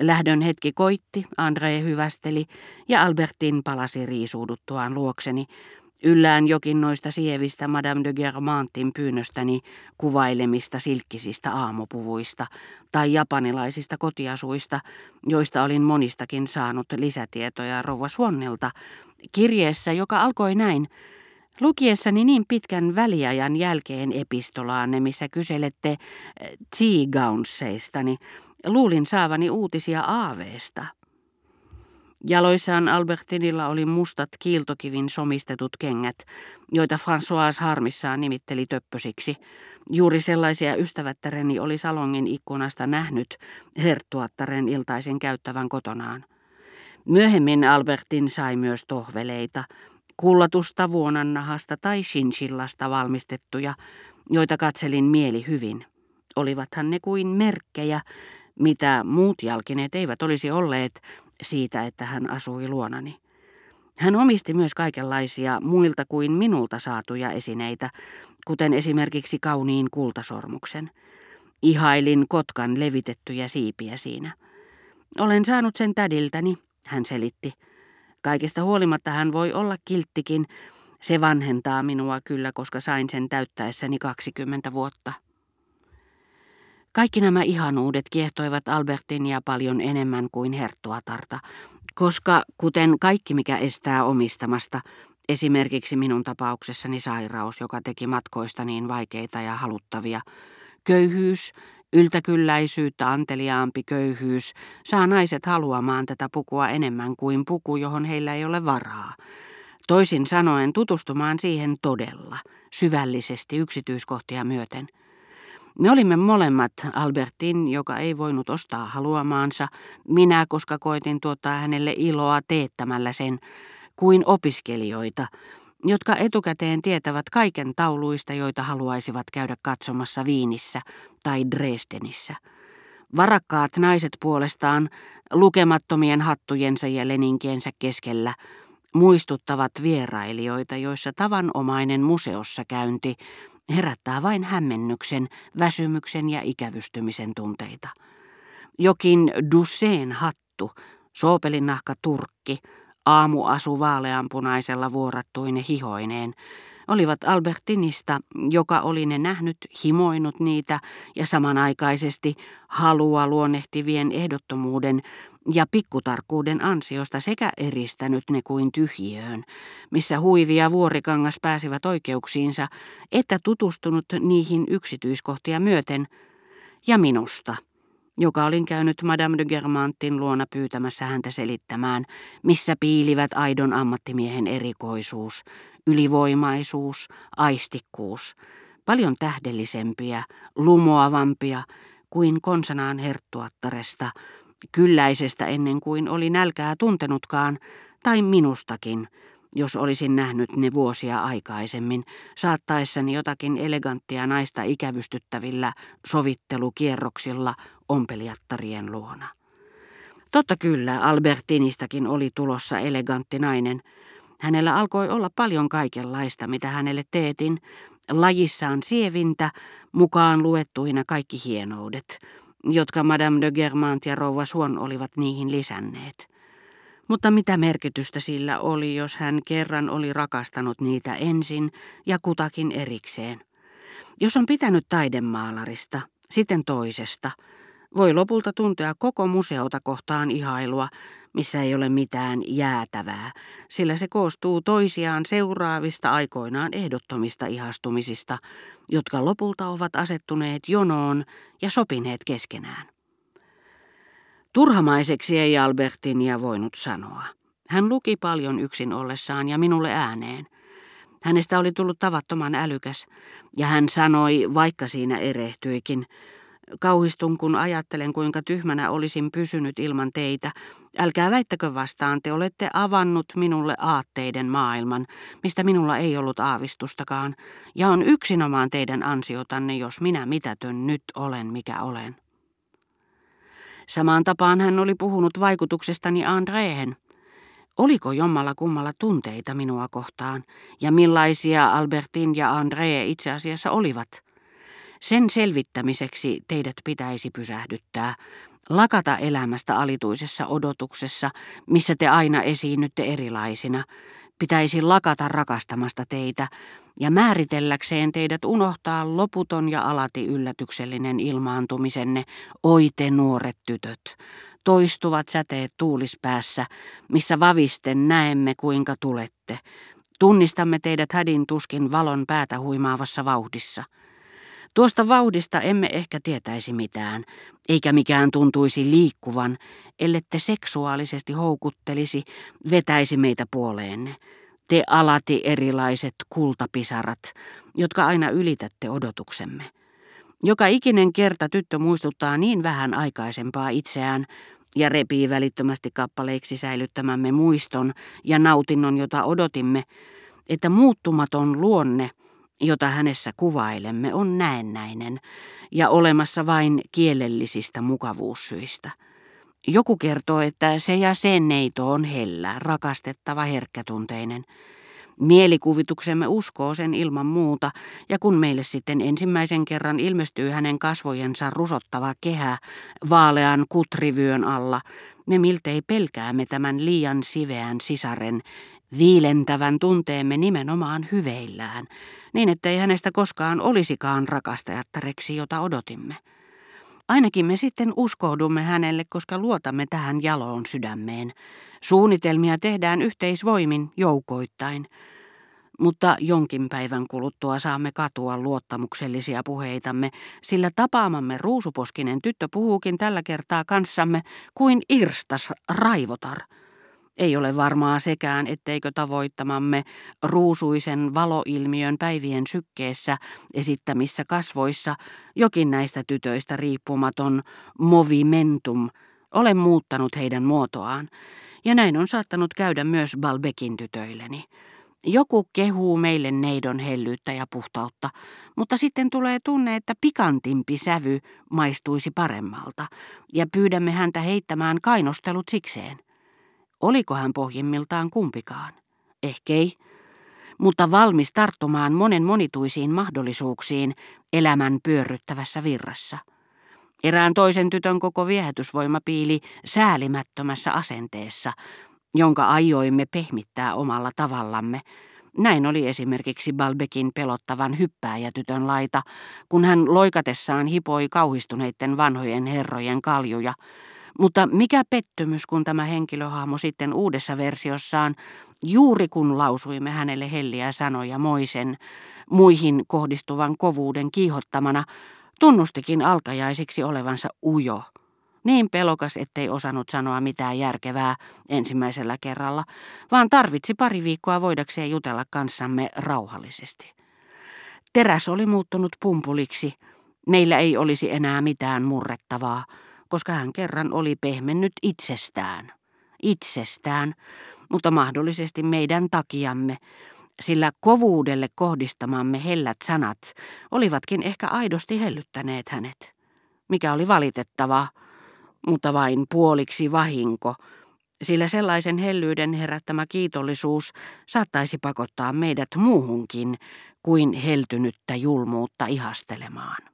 Lähdön hetki koitti, Andre hyvästeli ja Albertin palasi riisuuduttuaan luokseni, yllään jokin noista sievistä Madame de Germantin pyynnöstäni kuvailemista silkkisistä aamupuvuista tai japanilaisista kotiasuista, joista olin monistakin saanut lisätietoja rouva Suonnilta, kirjeessä, joka alkoi näin. Lukiessani niin pitkän väliajan jälkeen epistolaanne, missä kyselette tea luulin saavani uutisia aaveesta. Jaloissaan Albertinilla oli mustat kiiltokivin somistetut kengät, joita François harmissaan nimitteli töppösiksi. Juuri sellaisia ystävättäreni oli salongin ikkunasta nähnyt herttuattaren iltaisen käyttävän kotonaan. Myöhemmin Albertin sai myös tohveleita, kullatusta vuonannahasta tai shinchillasta valmistettuja, joita katselin mieli hyvin. Olivathan ne kuin merkkejä, mitä muut jalkineet eivät olisi olleet siitä, että hän asui luonani. Hän omisti myös kaikenlaisia muilta kuin minulta saatuja esineitä, kuten esimerkiksi kauniin kultasormuksen. Ihailin kotkan levitettyjä siipiä siinä. Olen saanut sen tädiltäni, hän selitti. Kaikesta huolimatta hän voi olla kilttikin. Se vanhentaa minua kyllä, koska sain sen täyttäessäni 20 vuotta. Kaikki nämä ihanuudet kiehtoivat Albertinia paljon enemmän kuin Herttuatarta, koska kuten kaikki mikä estää omistamasta, esimerkiksi minun tapauksessani sairaus, joka teki matkoista niin vaikeita ja haluttavia, köyhyys, yltäkylläisyyttä anteliaampi köyhyys, saa naiset haluamaan tätä pukua enemmän kuin puku, johon heillä ei ole varaa. Toisin sanoen tutustumaan siihen todella, syvällisesti yksityiskohtia myöten – me olimme molemmat, Albertin, joka ei voinut ostaa haluamaansa, minä, koska koitin tuottaa hänelle iloa teettämällä sen, kuin opiskelijoita, jotka etukäteen tietävät kaiken tauluista, joita haluaisivat käydä katsomassa Viinissä tai Dresdenissä. Varakkaat naiset puolestaan, lukemattomien hattujensa ja leninkiensä keskellä, muistuttavat vierailijoita, joissa tavanomainen museossa käynti herättää vain hämmennyksen, väsymyksen ja ikävystymisen tunteita. Jokin Dusseen hattu, soopelinnahka turkki, aamuasu vaaleanpunaisella vuorattuine hihoineen, olivat Albertinista, joka oli ne nähnyt, himoinut niitä ja samanaikaisesti halua luonnehtivien ehdottomuuden ja pikkutarkkuuden ansiosta sekä eristänyt ne kuin tyhjiöön, missä huivi ja vuorikangas pääsivät oikeuksiinsa, että tutustunut niihin yksityiskohtia myöten, ja minusta, joka olin käynyt Madame de Germantin luona pyytämässä häntä selittämään, missä piilivät aidon ammattimiehen erikoisuus, ylivoimaisuus, aistikkuus, paljon tähdellisempiä, lumoavampia kuin konsanaan herttuattaresta, kylläisestä ennen kuin oli nälkää tuntenutkaan, tai minustakin, jos olisin nähnyt ne vuosia aikaisemmin, saattaessani jotakin eleganttia naista ikävystyttävillä sovittelukierroksilla ompelijattarien luona. Totta kyllä, Albertinistakin oli tulossa elegantti nainen. Hänellä alkoi olla paljon kaikenlaista, mitä hänelle teetin, lajissaan sievintä, mukaan luettuina kaikki hienoudet – jotka Madame de Germant ja rouva Suon olivat niihin lisänneet. Mutta mitä merkitystä sillä oli, jos hän kerran oli rakastanut niitä ensin ja kutakin erikseen? Jos on pitänyt taidemaalarista, sitten toisesta, voi lopulta tuntea koko museota kohtaan ihailua, missä ei ole mitään jäätävää, sillä se koostuu toisiaan seuraavista aikoinaan ehdottomista ihastumisista, jotka lopulta ovat asettuneet jonoon ja sopineet keskenään. Turhamaiseksi ei Albertinia voinut sanoa. Hän luki paljon yksin ollessaan ja minulle ääneen. Hänestä oli tullut tavattoman älykäs, ja hän sanoi, vaikka siinä erehtyikin, Kauhistun, kun ajattelen, kuinka tyhmänä olisin pysynyt ilman teitä. Älkää väittäkö vastaan, te olette avannut minulle aatteiden maailman, mistä minulla ei ollut aavistustakaan, ja on yksinomaan teidän ansiotanne, jos minä mitätön nyt olen, mikä olen. Samaan tapaan hän oli puhunut vaikutuksestani Andreen. Oliko jommalla kummalla tunteita minua kohtaan, ja millaisia Albertin ja André itse asiassa olivat? Sen selvittämiseksi teidät pitäisi pysähdyttää, lakata elämästä alituisessa odotuksessa, missä te aina esiinnytte erilaisina, pitäisi lakata rakastamasta teitä ja määritelläkseen teidät unohtaa loputon ja alati yllätyksellinen ilmaantumisenne, oi te nuoret tytöt, toistuvat säteet tuulispäässä, missä vavisten näemme kuinka tulette. Tunnistamme teidät hädin tuskin valon päätä huimaavassa vauhdissa. Tuosta vauhdista emme ehkä tietäisi mitään, eikä mikään tuntuisi liikkuvan, ellette seksuaalisesti houkuttelisi, vetäisi meitä puoleenne. Te alati erilaiset kultapisarat, jotka aina ylitätte odotuksemme. Joka ikinen kerta tyttö muistuttaa niin vähän aikaisempaa itseään ja repii välittömästi kappaleiksi säilyttämämme muiston ja nautinnon, jota odotimme, että muuttumaton luonne, jota hänessä kuvailemme, on näennäinen ja olemassa vain kielellisistä mukavuussyistä. Joku kertoo, että se ja sen neito on hellä, rakastettava, herkkätunteinen. Mielikuvituksemme uskoo sen ilman muuta, ja kun meille sitten ensimmäisen kerran ilmestyy hänen kasvojensa rusottava kehä vaalean kutrivyön alla, me miltei pelkäämme tämän liian siveän sisaren, viilentävän tunteemme nimenomaan hyveillään, niin ettei hänestä koskaan olisikaan rakastajattareksi, jota odotimme. Ainakin me sitten uskoudumme hänelle, koska luotamme tähän jaloon sydämeen. Suunnitelmia tehdään yhteisvoimin joukoittain. Mutta jonkin päivän kuluttua saamme katua luottamuksellisia puheitamme, sillä tapaamamme ruusuposkinen tyttö puhuukin tällä kertaa kanssamme kuin irstas raivotar – ei ole varmaa sekään, etteikö tavoittamamme ruusuisen valoilmiön päivien sykkeessä esittämissä kasvoissa jokin näistä tytöistä riippumaton movimentum ole muuttanut heidän muotoaan, ja näin on saattanut käydä myös Balbekin tytöilleni. Joku kehuu meille neidon hellyyttä ja puhtautta, mutta sitten tulee tunne, että pikantimpi sävy maistuisi paremmalta, ja pyydämme häntä heittämään kainostelut sikseen. Oliko hän pohjimmiltaan kumpikaan? Ehkei, mutta valmis tarttumaan monen monituisiin mahdollisuuksiin elämän pyörryttävässä virrassa. Erään toisen tytön koko viehätysvoima piili säälimättömässä asenteessa, jonka aioimme pehmittää omalla tavallamme. Näin oli esimerkiksi Balbekin pelottavan hyppääjätytön laita, kun hän loikatessaan hipoi kauhistuneiden vanhojen herrojen kaljuja, mutta mikä pettymys, kun tämä henkilöhahmo sitten uudessa versiossaan, juuri kun lausuimme hänelle helliä sanoja moisen, muihin kohdistuvan kovuuden kiihottamana, tunnustikin alkajaisiksi olevansa ujo. Niin pelokas, ettei osannut sanoa mitään järkevää ensimmäisellä kerralla, vaan tarvitsi pari viikkoa voidakseen jutella kanssamme rauhallisesti. Teräs oli muuttunut pumpuliksi. Meillä ei olisi enää mitään murrettavaa koska hän kerran oli pehmennyt itsestään. Itsestään, mutta mahdollisesti meidän takiamme, sillä kovuudelle kohdistamamme hellät sanat olivatkin ehkä aidosti hellyttäneet hänet. Mikä oli valitettavaa, mutta vain puoliksi vahinko, sillä sellaisen hellyyden herättämä kiitollisuus saattaisi pakottaa meidät muuhunkin kuin heltynyttä julmuutta ihastelemaan.